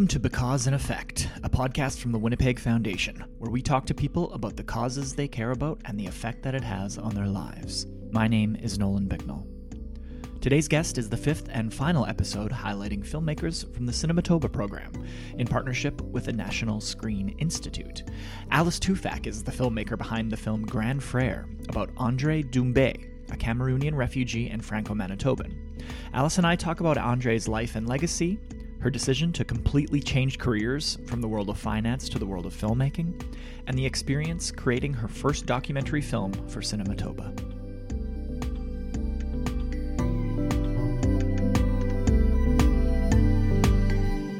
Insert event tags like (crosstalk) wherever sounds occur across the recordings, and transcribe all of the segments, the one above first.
Welcome to Because and Effect, a podcast from the Winnipeg Foundation, where we talk to people about the causes they care about and the effect that it has on their lives. My name is Nolan Bicknell. Today's guest is the fifth and final episode highlighting filmmakers from the Cinematoba program in partnership with the National Screen Institute. Alice Teufack is the filmmaker behind the film Grand Frère about André Doumbé, a Cameroonian refugee and Franco Manitoban. Alice and I talk about André's life and legacy, her decision to completely change careers from the world of finance to the world of filmmaking, and the experience creating her first documentary film for Cinematoba.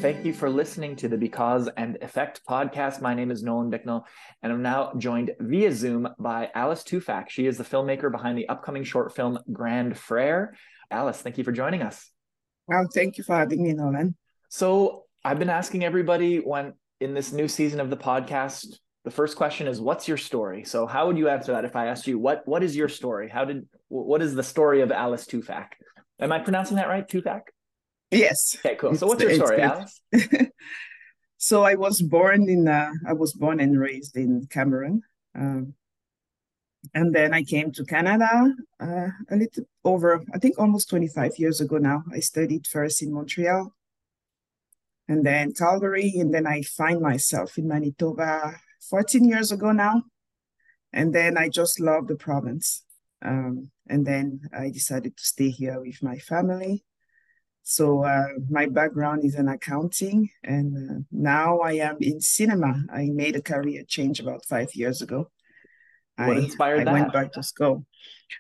Thank you for listening to the Because and Effect podcast. My name is Nolan Bicknell, and I'm now joined via Zoom by Alice Teufack. She is the filmmaker behind the upcoming short film Grand Frère. Alice, thank you for joining us. Well, thank you for having me, Nolan. So I've been asking everybody when in this new season of the podcast, the first question is, "What's your story?" So how would you answer that if I asked you, "What what is your story? How did what is the story of Alice Teufack?" Am I pronouncing that right, Teufack? Yes. Okay, cool. So what's your story, Alice? (laughs) so I was born in uh, I was born and raised in Cameroon. Um, and then I came to Canada uh, a little over, I think almost 25 years ago now. I studied first in Montreal and then Calgary, and then I find myself in Manitoba 14 years ago now. And then I just love the province. Um, and then I decided to stay here with my family. So uh, my background is in accounting, and uh, now I am in cinema. I made a career change about five years ago. What I, inspired I that? went back to school.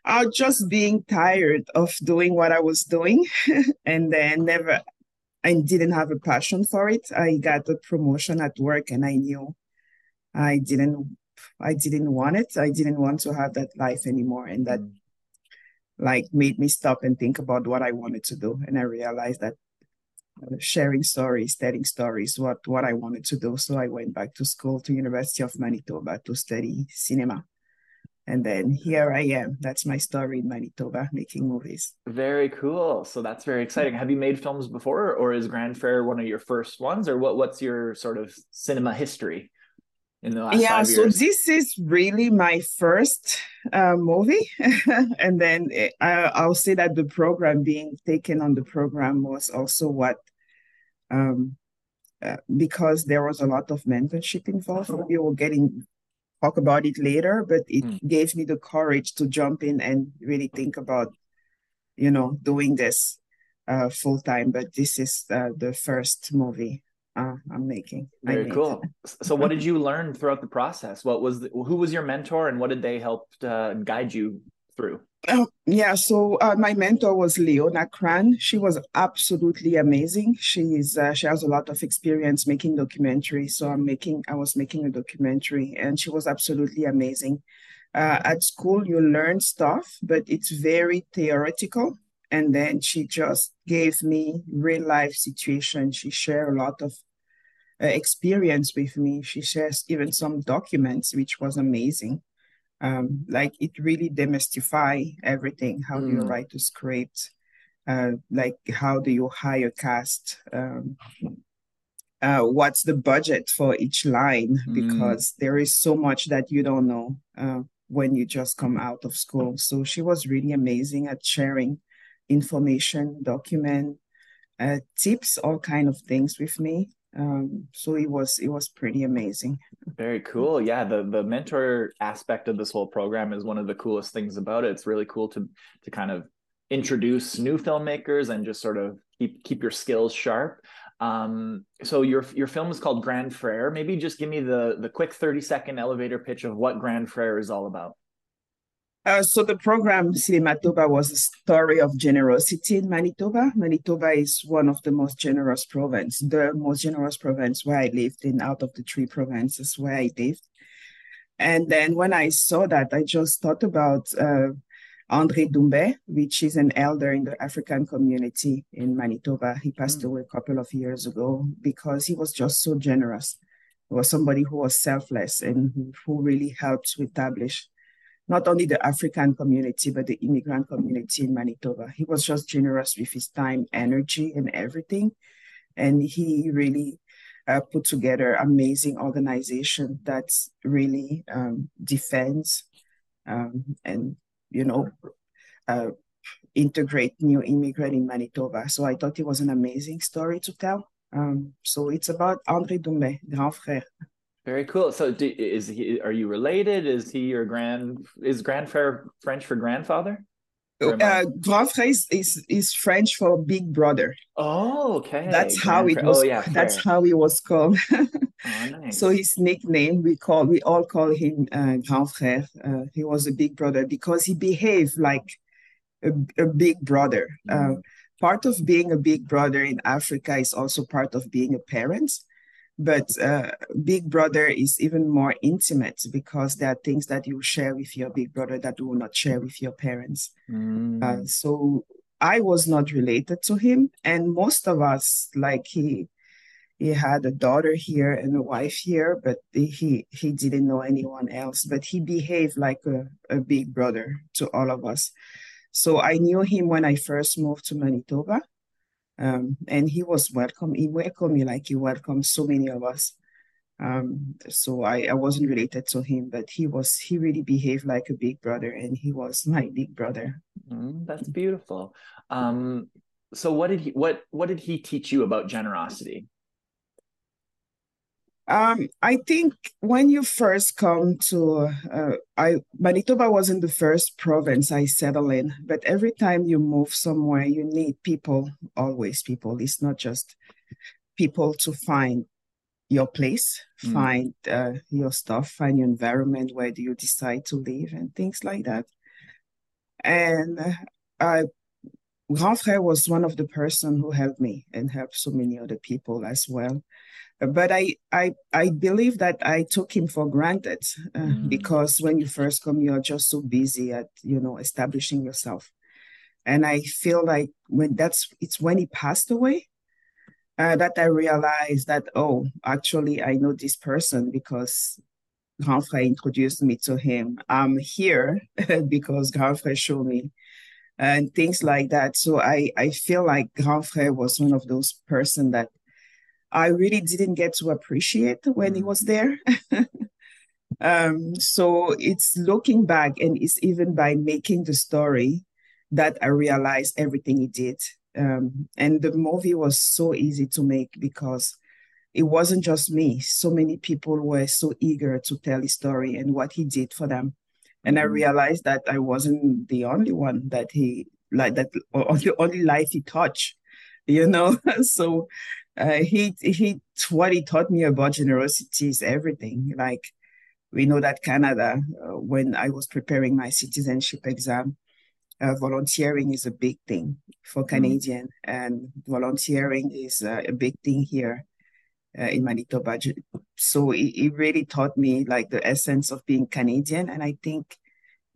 I was just being tired of doing what I was doing, (laughs) and then never I didn't have a passion for it. I got a promotion at work and I knew I didn't I didn't want it. I didn't want to have that life anymore. And that mm. like made me stop and think about what I wanted to do. And I realized that sharing stories, telling stories, what what I wanted to do. So I went back to school to University of Manitoba to study cinema. And then here I am. That's my story in Manitoba, making movies. Very cool. So that's very exciting. Have you made films before, or is Grand Frère one of your first ones, or what? What's your sort of cinema history in the last? Yeah, so this is really my first uh, movie, (laughs) and then it, I, I'll say that the program being taken on the program was also what um, uh, because there was a lot of mentorship involved. We were getting talk about it later, but it mm. gave me the courage to jump in and really think about, you know, doing this uh, full time. But this is uh, the first movie uh, I'm making. Very cool. So, what did (laughs) you learn throughout the process? What was the, who was your mentor, and what did they help uh, guide you through? Oh, yeah, so uh, my mentor was Leona Cran. She was absolutely amazing. She is uh, she has a lot of experience making documentaries. So I'm making I was making a documentary, and she was absolutely amazing. Uh, at school, you learn stuff, but it's very theoretical. And then she just gave me real life situation. She shared a lot of uh, experience with me. She shares even some documents, which was amazing um, like it really demystify everything. How mm. do you mm. write a script? Uh, like how do you hire cast? Um, uh, what's the budget for each line? Mm. Because there is so much that you don't know uh, when you just come out of school. So she was really amazing at sharing information, document, uh, tips, all kind of things with me um, so it was it was pretty amazing. Very cool. Yeah the the mentor aspect of this whole program is one of the coolest things about it. It's really cool to to kind of introduce new filmmakers and just sort of keep keep your skills sharp. Um, so your your film is called grand frère. Maybe just give me the the quick 30 second elevator pitch of what grand frère is all about uh, so the program Cinematoba was a story of generosity in Manitoba. Manitoba is one of the most generous province, the most generous province where I lived in out of the three provinces where I lived. And then when I saw that, I just thought about uh, André Doumbé, which is an elder in the African community in Manitoba. He passed mm. away a couple of years ago because he was just so generous. He was somebody who was selfless and who really helped to establish not only the African community, but the immigrant community in Manitoba. He was just generous with his time, energy, and everything. And he really uh, put together amazing organization that really um, defends um, and you know uh, integrate new immigrant in Manitoba. So I thought it was an amazing story to tell. Um, so it's about André Doumbé, grand frère. Very cool. So, do, is he? Are you related? Is he your grand? Is grand frère French for grandfather? Uh, grand frère is, is, is French for big brother. Oh, okay. That's how it was. Oh, yeah, that's how he was called. (laughs) oh, nice. So his nickname we call we all call him uh, grand frère. Uh, he was a big brother because he behaved like a, a big brother. Mm. Uh, part of being a big brother in Africa is also part of being a parent. But uh, Big Brother is even more intimate because there are things that you share with your big brother that you will not share with your parents. Mm. Uh, so I was not related to him, and most of us, like he, he had a daughter here and a wife here, but he he didn't know anyone else. But he behaved like a, a big brother to all of us. So I knew him when I first moved to Manitoba. Um, and he was welcome. He welcomed me like he welcomed so many of us. Um, so I, I wasn't related to him, but he was he really behaved like a big brother, and he was (laughs) my big brother. Mm, that's beautiful. Um, so what did he what what did he teach you about generosity? Um, I think when you first come to, uh, I Manitoba wasn't the first province I settled in, but every time you move somewhere, you need people, always people. It's not just people to find your place, mm. find uh, your stuff, find your environment. Where do you decide to live and things like that. And uh, Grand Frère was one of the person who helped me and helped so many other people as well but I, I I believe that I took him for granted uh, mm. because when you first come, you're just so busy at you know establishing yourself, and I feel like when that's it's when he passed away uh, that I realized that oh actually I know this person because Grand Frère introduced me to him. I'm here (laughs) because Grand Frère showed me and things like that. So I I feel like Grand Frère was one of those person that I really didn't get to appreciate when he mm. was there. (laughs) um, so it's looking back, and it's even by making the story that I realized everything he did. Um, and the movie was so easy to make because it wasn't just me. So many people were so eager to tell his story and what he did for them. And I mm-hmm. realized that I wasn't the only one that he like that or the only life he touched, you know. (laughs) so uh, he he what he taught me about generosity is everything. Like we know that Canada, uh, when I was preparing my citizenship exam, uh, volunteering is a big thing for mm-hmm. Canadian, mm. and volunteering is uh, a big thing here uh, in Manitoba. So it, it really taught me like the essence of being Canadian, and I think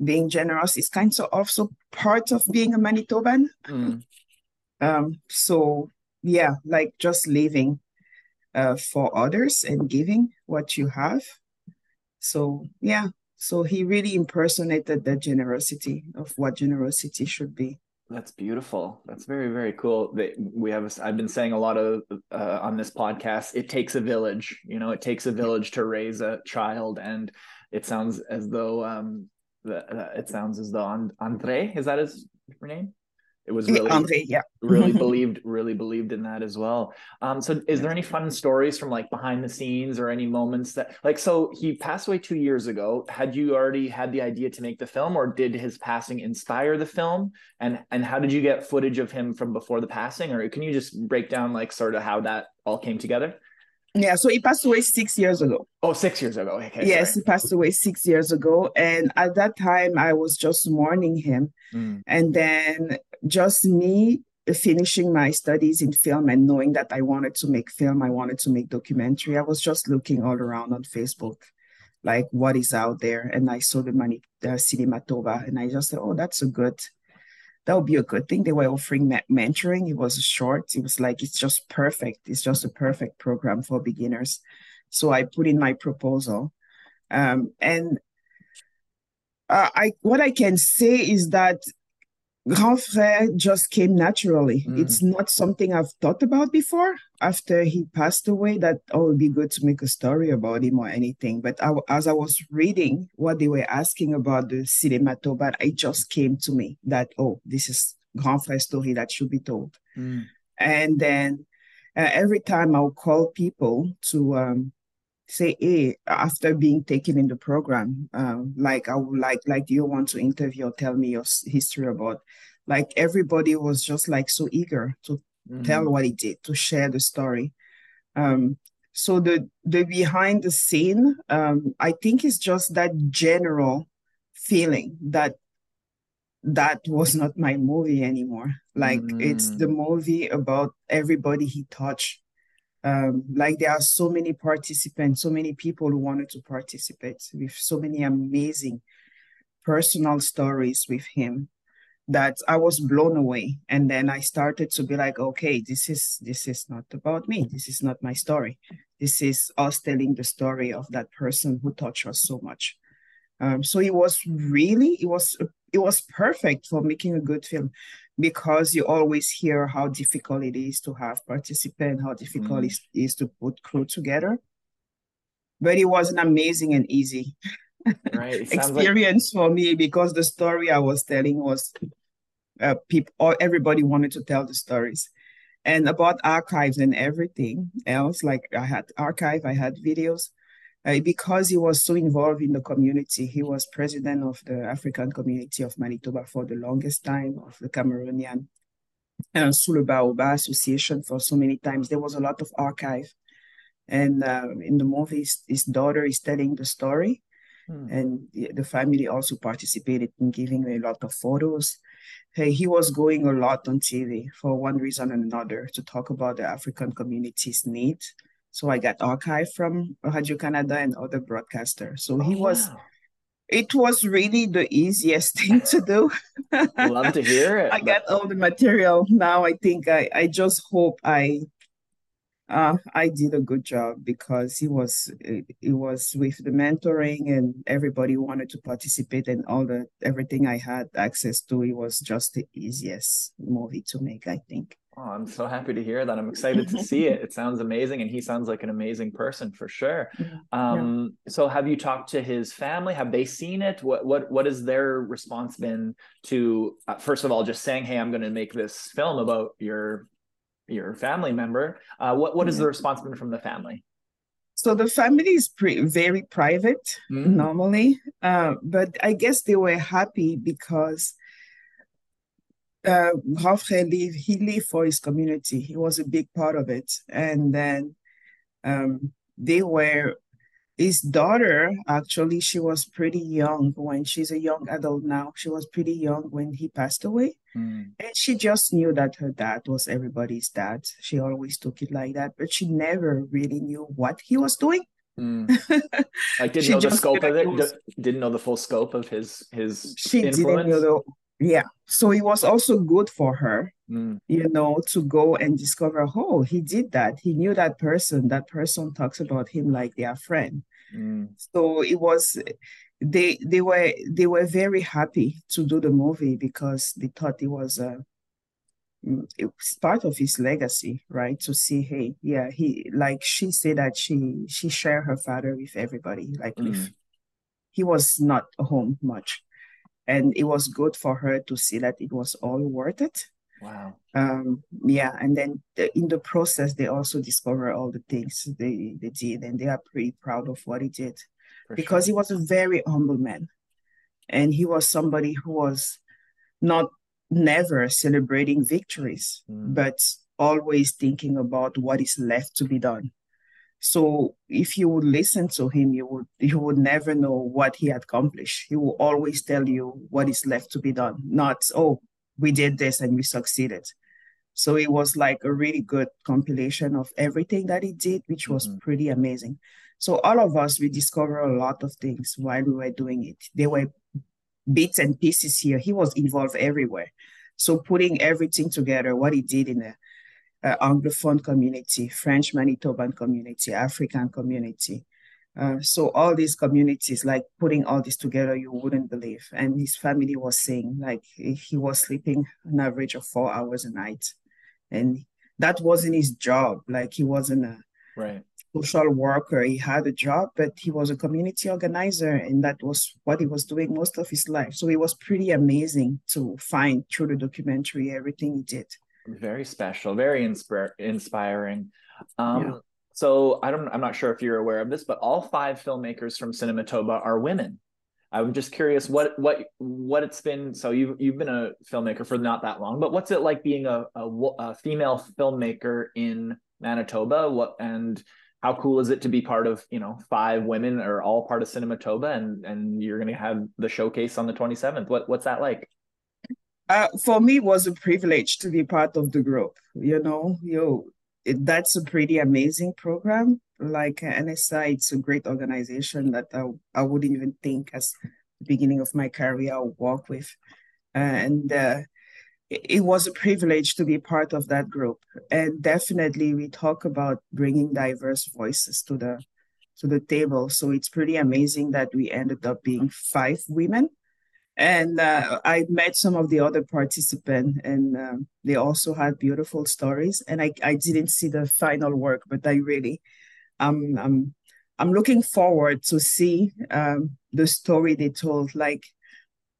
being generous is kind of also part of being a Manitoban. Mm. (laughs) Um, so yeah, like just living uh, for others and giving what you have. So yeah, so he really impersonated the generosity of what generosity should be. That's beautiful. That's very very cool. We have. I've been saying a lot of uh, on this podcast. It takes a village. You know, it takes a village to raise a child, and it sounds as though um, the, uh, it sounds as though André is that his name? It was really André, yeah. really (laughs) believed really believed in that as well um so is there any fun stories from like behind the scenes or any moments that like so he passed away two years ago had you already had the idea to make the film or did his passing inspire the film and and how did you get footage of him from before the passing or can you just break down like sort of how that all came together yeah, so he passed away six years ago. Oh, six years ago. Okay, yes, sorry. he passed away six years ago. And at that time, I was just mourning him. Mm. And then just me finishing my studies in film and knowing that I wanted to make film, I wanted to make documentary. I was just looking all around on Facebook, like what is out there. And I saw the money, the Cinematoba, and I just said, oh, that's a good that would be a good thing. They were offering mentoring. It was short. It was like it's just perfect. It's just a perfect program for beginners. So I put in my proposal, um, and uh, I what I can say is that Grand Frère just came naturally. Mm. It's not something I've thought about before. After he passed away, that oh, it would be good to make a story about him or anything. But I, as I was reading what they were asking about the Cinematoba, it just came to me that oh, this is Grand Frère story that should be told. Mm. And then uh, every time I'll call people to um, say, hey, after being taken in the program, uh, like I would like, like, do you want to interview or tell me your history about? Like everybody was just like so eager to mm-hmm. tell what he did, to share the story. Um, so the the behind the scene, um, I think is just that general feeling that that was not my movie anymore. Like mm. it's the movie about everybody he touched um, like there are so many participants, so many people who wanted to participate with so many amazing personal stories with him that I was blown away. And then I started to be like, okay, this is this is not about me. This is not my story. This is us telling the story of that person who touched us so much. Um, so it was really it was it was perfect for making a good film because you always hear how difficult it is to have participants, how difficult mm. it is to put crew together. But it was an amazing and easy right. (laughs) experience like... for me because the story I was telling was uh, people, everybody wanted to tell the stories. And about archives and everything else, like I had archive, I had videos. Uh, because he was so involved in the community. He was president of the African community of Manitoba for the longest time, of the Cameroonian uh, le Association for so many times. There was a lot of archive. And uh, in the movie, his, his, daughter is telling the story. Hmm. And the, the, family also participated in giving a lot of photos. Hey, he was going a lot on TV for one reason and another to talk about the African community's needs so I got archive from Radio Canada and other broadcasters. So he oh, was, wow. it was really the easiest (laughs) thing to do. Love to hear it. I but... got all the material. Now I think I, I just hope I uh, I did a good job because he was it, it, was with the mentoring and everybody wanted to participate and all the everything I had access to. It was just the easiest movie to make, I think. Oh, I'm so happy to hear that. I'm (laughs) excited to see it. It sounds amazing, and he sounds like an amazing person for sure. Um, yeah. So, have you talked to his family? Have they seen it? What what what has their response been to? Uh, first of all, just saying, "Hey, I'm going to make this film about your your family member." Uh, what what is the response been from the family? So the family is pre- very private mm-hmm. normally, uh, but I guess they were happy because uh, Humphrey lived, he lived for his community. He was a big part of it. And then um, they were, his daughter, actually, she was pretty young when she's a young adult now. She was pretty young when he passed away. Mm. And she just knew that her dad was everybody's dad. She always took it like that, but she never really knew what he was doing. Mm. (laughs) Like didn't know the scope of it. Was, didn't know the full scope of his his. She influence. didn't know the yeah so it was also good for her mm. you know to go and discover oh he did that he knew that person that person talks about him like their friend mm. so it was they they were they were very happy to do the movie because they thought it was a mm, it was part of his legacy right to see hey yeah he like she said that she she shared her father with everybody like mm. if he was not home much and it was good for her to see that it was all worth it. Wow. Um yeah and then the, in the process they also discover all the things they, they did and they are pretty proud of what he did. For because sure. he was a very humble man. And he was somebody who was not never celebrating victories mm. but always thinking about what is left to be done so if you would listen to him, you would you would never know what he accomplished. He will always tell you what is left to be done, not oh we did this and we succeeded. So it was like a really good compilation of everything that he did, which was mm-hmm. pretty amazing. So all of us we discovered a lot of things while we were doing it. There were bits and pieces here. He was involved everywhere. So putting everything together, what he did in a uh, Anglophone community, French Manitoban community, African community, Uh, so all these communities, like putting all this together, you wouldn't believe. And his family was saying like he was sleeping an average of four hours a night, and that wasn't his job. Like he wasn't a right social worker. He had a job, but he was a community organizer, and that was what he was doing most of his life. So it was pretty amazing to find through the documentary everything he did. Very special, very inspir- inspiring. Um, yeah. So I don't, I'm not sure if you're aware of this, but all five filmmakers from Cinematoba are women. I'm just curious what what what it's been. So you've you've been a filmmaker for not that long, but what's it like being a, a, a female filmmaker in Manitoba? What and how cool is it to be part of you know five women are all part of Cinematoba and and you're going to have the showcase on the 27th. What what's that like? Uh, for me, it was a privilege to be part of the group. You know, you it, that's a pretty amazing program. Like NSI, it's a great organization that I, I wouldn't even think as the beginning of my career I'll work with. and uh, it was a privilege to be part of that group. And definitely we talk about bringing diverse voices to the to the table. So it's pretty amazing that we ended up being five women and uh, I met some of the other participants, and um, they also had beautiful stories. And I, I didn't see the final work, but I really, um, I'm, I'm looking forward to see um, the story they told. Like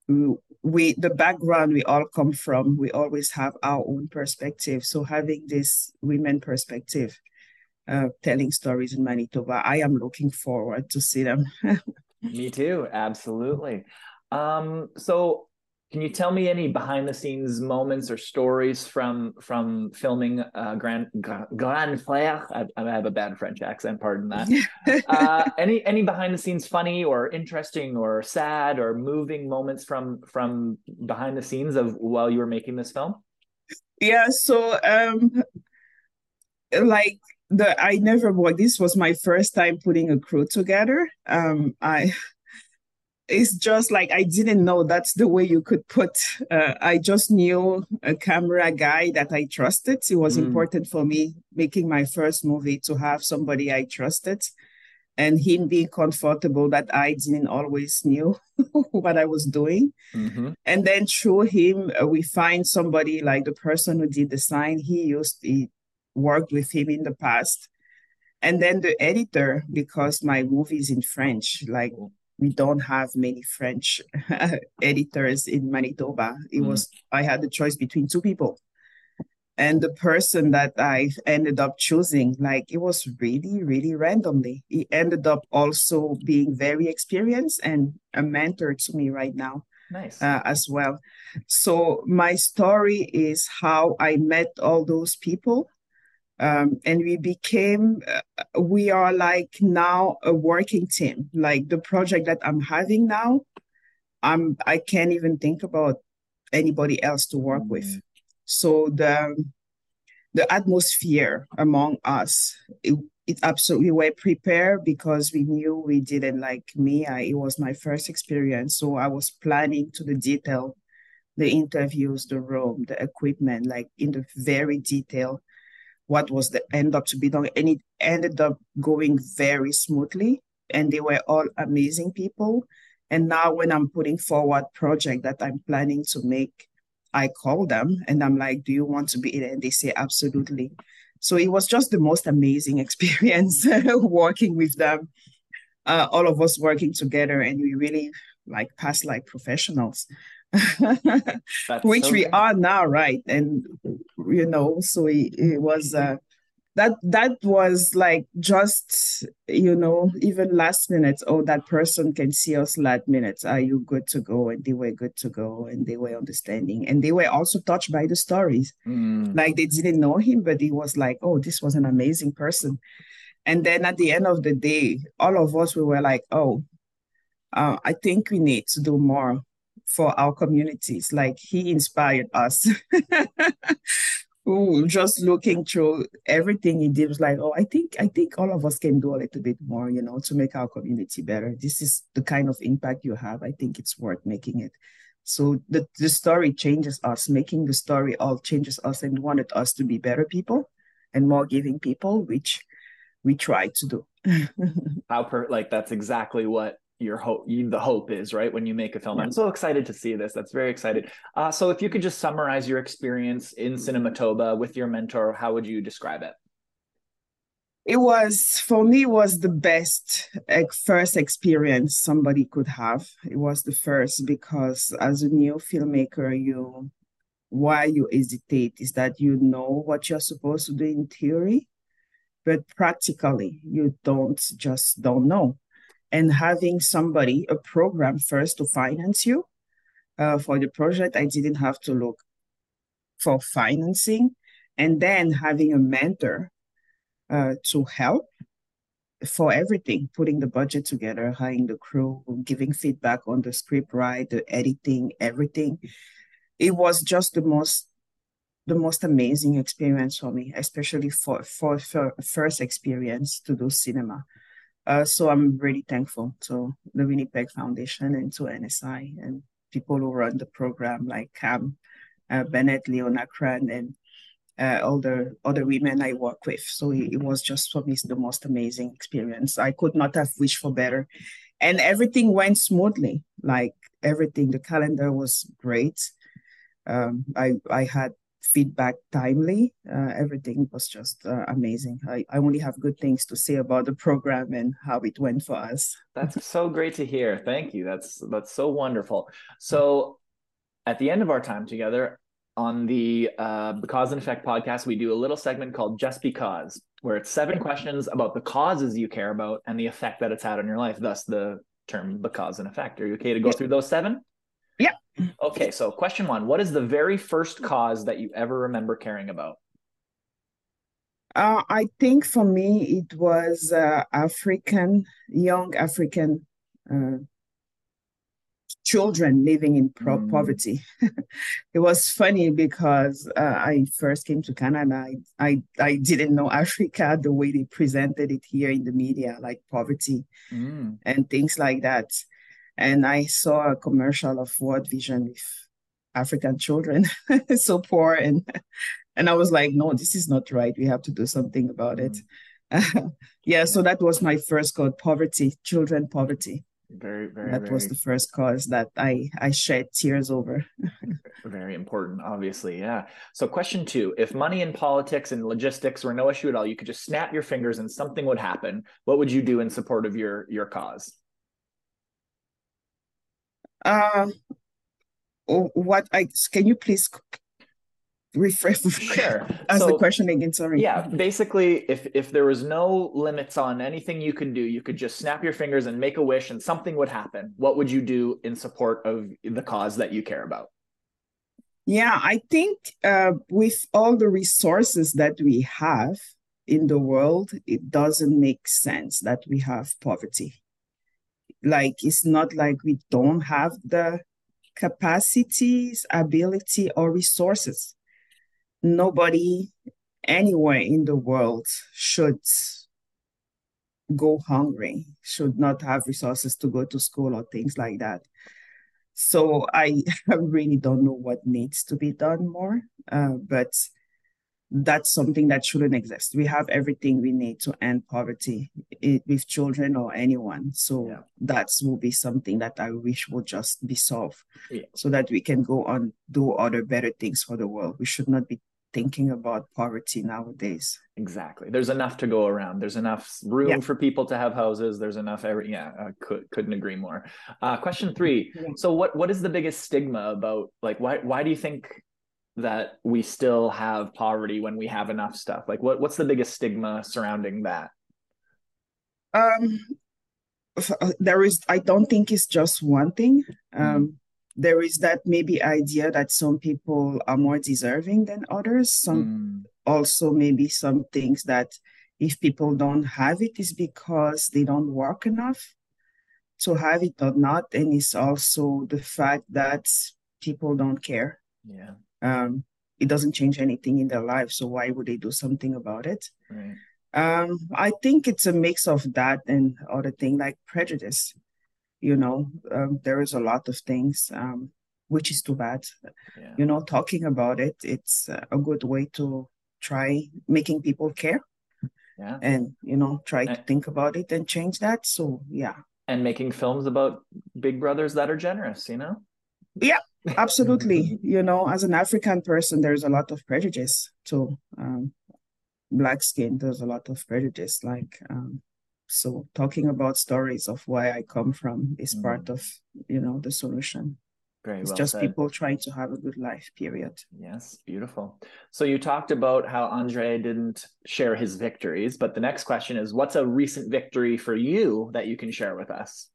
we, the background we all come from, we always have our own perspective. So having this women perspective, uh, telling stories in Manitoba, I am looking forward to see them. (laughs) Me too, absolutely. Um, so can you tell me any behind the scenes moments or stories from from filming uh, Grand Grand Frère? I, I have a bad French accent, pardon that. (laughs) uh, any any behind the scenes funny or interesting or sad or moving moments from from behind the scenes of while you were making this film? Yeah, so um, like the I never worked. This was my first time putting a crew together. Um, I it's just like I didn't know that's the way you could put. Uh, I just knew a camera guy that I trusted. It was mm. important for me making my first movie to have somebody I trusted, and him being comfortable that I didn't always knew (laughs) what I was doing. Mm-hmm. And then through him, uh, we find somebody like the person who did the sign. He used he worked with him in the past. And then the editor, because my movie is in French, like we don't have many French (laughs) editors in Manitoba. It mm. was I had the choice between two people. And the person that I ended up choosing, like it was really, really randomly. He ended up also being very experienced and a mentor to me right now. Nice. Uh, as well. So my story is how I met all those people um, and we became uh, we are like now a working team. Like the project that i'm having now i'm i can't even think about anybody else to work mm. With so the the atmosphere among us it, it absolutely we were prepared because we knew we didn't like me. I, it was my first experience. So i was planning to the detail the interviews the room the equipment like in the very detail what was the end up to be done. And it ended up going very smoothly. And they were all amazing people. And now when I'm putting forward project that I'm planning to make, I call them and I'm like, do you want to be in it? And they say, absolutely. So it was just the most amazing (laughs) experience working with them. Uh, all of us working together and we really like pass like professionals (laughs) which so we are now, right? And you know, so it, it was uh, that that was like just you know even last minute. Oh, that person can see us last minute. Are you good to go? And they were good to go, and they were understanding, and they were also touched by the stories. Mm. Like they didn't know him, but he was like, oh, this was an amazing person. And then at the end of the day, all of us we were like, oh, uh, I think we need to do more for our communities. Like he inspired us. (laughs) Ooh, just looking through everything he did was like, oh, I think I think all of us can do a little bit more, you know, to make our community better. This is the kind of impact you have. I think it's worth making it. So the, the story changes us, making the story all changes us and wanted us to be better people and more giving people, which we try to do. (laughs) How per like that's exactly what your hope the hope is right when you make a film. Yeah. i'm so excited to see this. That's very excited. Uh, so if you could just summarize your experience in cinematoba with your mentor how would you describe it? It was for me was the best first experience somebody could have. It was the first because as a new filmmaker you why you hesitate is that you know what you're supposed to do in theory but practically you don't just don't know and having somebody, a program first to finance you uh, for the project. I didn't have to look for financing. And then having a mentor uh, to help for everything, putting the budget together, hiring the crew, giving feedback on the script, right, the editing, everything. It was just the most the most amazing experience for me, especially for, for, for first experience to do cinema. Uh, so I'm really thankful to the Winnipeg Foundation and to NSI and people who run the program like Cam, uh, Bennett, Leona Cran, and uh, all the other women I work with. So it, it, was just for me the most amazing experience. I could not have wished for better. And everything went smoothly. Like everything, the calendar was great. Um, I I had feedback timely. Uh, everything was just uh, amazing. I, I only have good things to say about the program and how it went for us. That's so great to hear. Thank you. That's that's so wonderful. So at the end of our time together on the uh, Because and Effect podcast, we do a little segment called Just Because, where it's seven questions about the causes you care about and the effect that it's had on your life. Thus the term the because and effect. Are you okay to go through those seven? Yeah. Okay, so question one What is the very first cause that you ever remember caring about? Uh, I think for me, it was uh, African, young African uh, children living in pro- mm. poverty. (laughs) it was funny because uh, I first came to Canada. I, I, I didn't know Africa the way they presented it here in the media, like poverty mm. and things like that and I saw a commercial of World Vision with African children (laughs) so poor and and I was like, no, this is not right. We have to do something about it. Mm. (laughs) yeah, so that was my first cause, poverty, children poverty. Very, very. That very, was the first cause that I I shed tears over. (laughs) very important, obviously. Yeah. So, question two: If money and politics and logistics were no issue at all, you could just snap your fingers and something would happen. What would you do in support of your your cause? Uh, what I can you please refresh sure. (laughs) As so, the question again sorry. yeah basically if if there was no limits on anything you can do you could just snap your fingers and make a wish and something would happen. What would you do in support of the cause that you care about? Yeah i think uh, with all the resources that we have in the world it doesn't make sense that we have poverty like it's not like we don't have the capacities, ability, or resources. Nobody anywhere in the world should go hungry, should not have resources to go to school or things like that. So I, (laughs) really don't know what needs to be done more. Uh, but that's something that shouldn't exist. We have everything we need to end poverty with children or anyone. So yeah. that will be something that I wish would just be solved yeah. so that we can go on do other better things for the world. We should not be thinking about poverty nowadays. Exactly. There's enough to go around. There's enough room yeah. for people to have houses. There's enough every yeah, I could couldn't agree more. Uh, question 3. (laughs) So what what is the biggest stigma about like why why do you think that we still have poverty when we have enough stuff? Like what what's the biggest stigma surrounding that? Um uh, there is I don't think it's just one thing. Mm-hmm. Um there is that maybe idea that some people are more deserving than others. Some mm. also maybe some things that if people don't have it is because they don't work enough to have it or not. And it's also the fact that people don't care. Yeah um, it doesn't change anything in their life. So why would they do something about it? Right. Um, I think it's a mix of that and other thing like prejudice. You know, um, there is a lot of things, um, which is too bad. Yeah. You know, talking about it, it's a good way to try making people care. yeah. and you know try and, to think about it and change that so yeah and making films about big brothers that are generous you know yeah (laughs) absolutely you know as an african person there's a lot of prejudice to um, black skin there's a lot of prejudice like um, so talking about stories of where i come from is mm. part of you know the solution very it's well just said. people trying to have a good life, period. Yes, beautiful. So you talked about how André didn't share his victories, but the next question is what's a recent victory for you that you can share with us?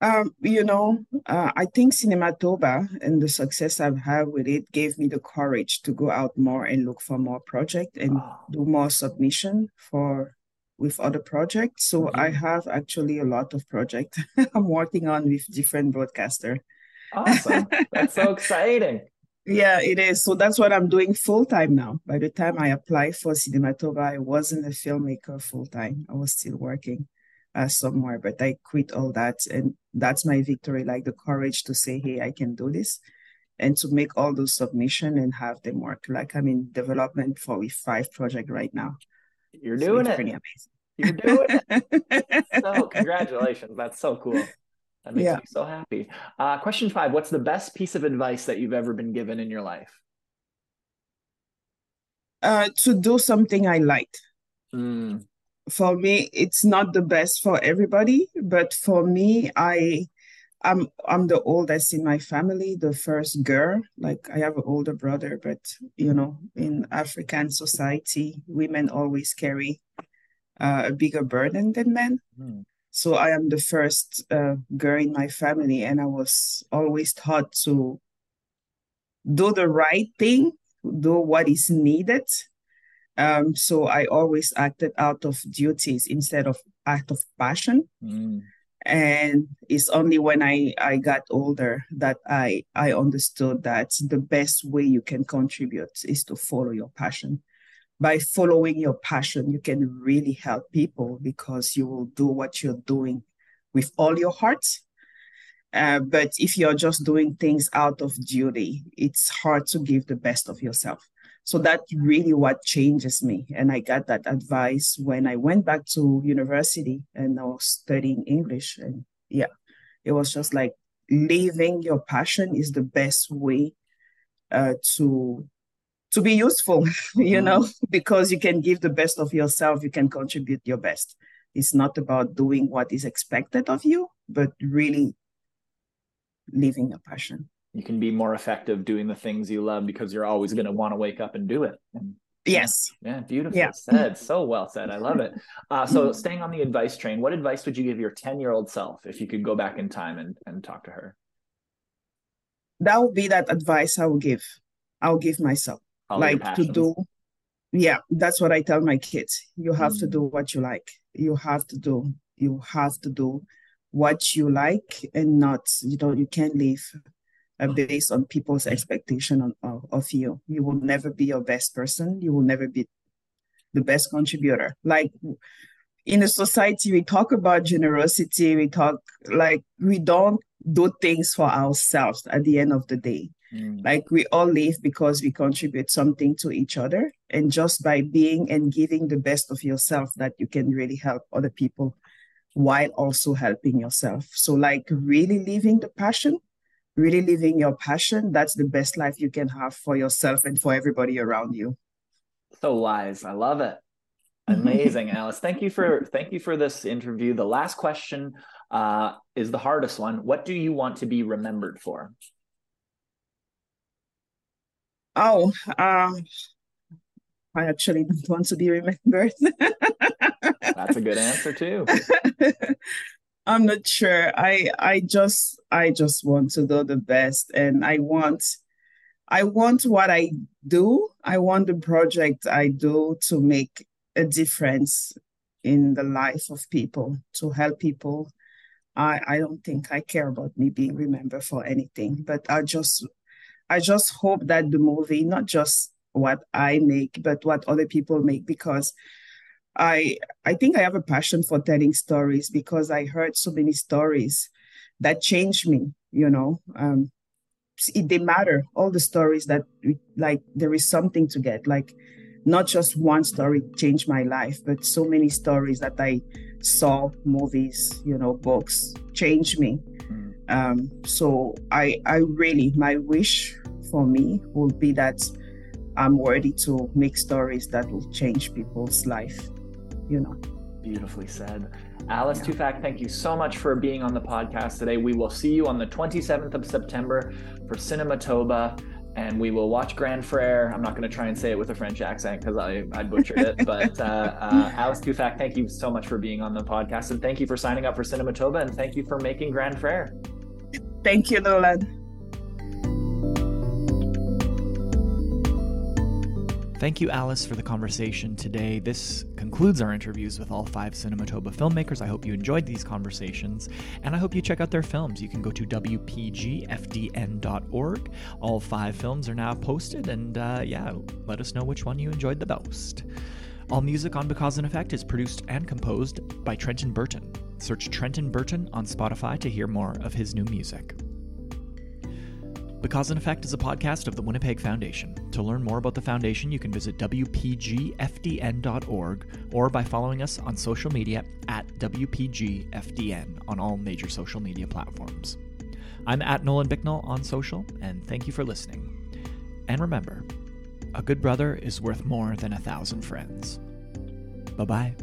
Um, you know, uh, I think Cinematoba and the success I've had with it gave me the courage to go out more and look for more project and oh. do more submission for with other projects. So mm-hmm. I have actually a lot of projects (laughs) I'm working on with different broadcaster. Awesome. That's so (laughs) exciting. Yeah, it is. So that's what I'm doing full time now. By the time I applied for Cinematoba, I wasn't a filmmaker full time. I was still working uh, somewhere, but I quit all that. And that's my victory like the courage to say, hey, I can do this and to make all those submission and have them work. Like I'm in development for with five project right now. You're doing so it. Pretty amazing. You're doing it. (laughs) so congratulations. That's so cool. That makes yeah. me so happy. Uh, question five What's the best piece of advice that you've ever been given in your life? Uh, to do something I like. Mm. For me, it's not the best for everybody, but for me, I I'm I'm the oldest in my family, the first girl. Like I have an older brother, but you know, in African society, women always carry uh, a bigger burden than men. Mm. So I am the first uh, girl in my family, and I was always taught to do the right thing, do what is needed. Um, so I always acted out of duties instead of act of passion. Mm. And it's only when I, I got older that I, I understood that the best way you can contribute is to follow your passion by following your passion, you can really help people because you will do what you're doing with all your heart. Uh, but if you're just doing things out of duty, it's hard to give the best of yourself. So that's really what changes me. And I got that advice when I went back to university and I was studying English. And yeah, it was just like living your passion is the best way uh, to to be useful, (laughs) you know, mm-hmm. because you can give the best of yourself, you can contribute your best. It's not about doing what is expected of you, but really living a passion. You can be more effective doing the things you love because you're always going to want to wake up and do it. And, yes. Yeah, beautiful yeah. said. So well said. I love it. (laughs) Uh, so, staying on the advice train, what advice would you give your 10 year old self if you could go back in time and, and talk to her? That would be that advice I would give. I will give myself like to do yeah that's what i tell my kids you have mm. to do what you like you have to do you have to do what you like and not you know you can't live uh, based on people's expectation on, of, of you you will never be your best person you will never be the best contributor like in a society we talk about generosity we talk like we don't do things for ourselves at the end of the day Mm. Like we all live because we contribute something to each other. And just by being and giving the best of yourself, that you can really help other people while also helping yourself. So, like, really living the passion, really living your passion, that's the best life you can have for yourself and for everybody around you. So wise. I love it. (laughs) Amazing, Alice. Thank you for thank you for this interview. The last question uh, is the hardest one. What do you want to be remembered for? Oh, um, I actually don't want to be remembered. (laughs) That's a good answer too. (laughs) I'm not sure. I I just I just want to do the best and I want I want what I do. I want the project I do to make a difference in the life of people, to help people. I, I don't think I care about me being remembered for anything, but I just I just hope that the movie, not just what I make, but what other people make, because I I think I have a passion for telling stories because I heard so many stories that changed me. You know, um, it, they matter. All the stories that like there is something to get. Like not just one story changed my life, but so many stories that I saw, movies, you know, books changed me. Mm. Um, so I, I really, my wish for me would be that I'm worthy to make stories that will change people's life, you know. Beautifully said. Alice yeah. Teufack, thank you so much for being on the podcast today. We will see you on the 27th of September for Cinematoba and we will watch Grand Frère. I'm not going to try and say it with a French accent because I, I butchered it. But uh, uh, Alice Teufack, thank you so much for being on the podcast. And thank you for signing up for Cinematoba. And thank you for making Grand Frère. Thank you, Nolan. Thank you, Alice, for the conversation today. This concludes our interviews with all five Cinematoba filmmakers. I hope you enjoyed these conversations, and I hope you check out their films. You can go to WPGFDN.org. All five films are now posted, and uh, yeah, let us know which one you enjoyed the most. All music on Because and Effect is produced and composed by Trenton Burton. Search Trenton Burton on Spotify to hear more of his new music. Because and Effect is a podcast of the Winnipeg Foundation. To learn more about the foundation, you can visit WPGFDN.org or by following us on social media at WPGFDN on all major social media platforms. I'm at Nolan Bicknell on social, and thank you for listening. And remember, a good brother is worth more than a thousand friends. Bye bye.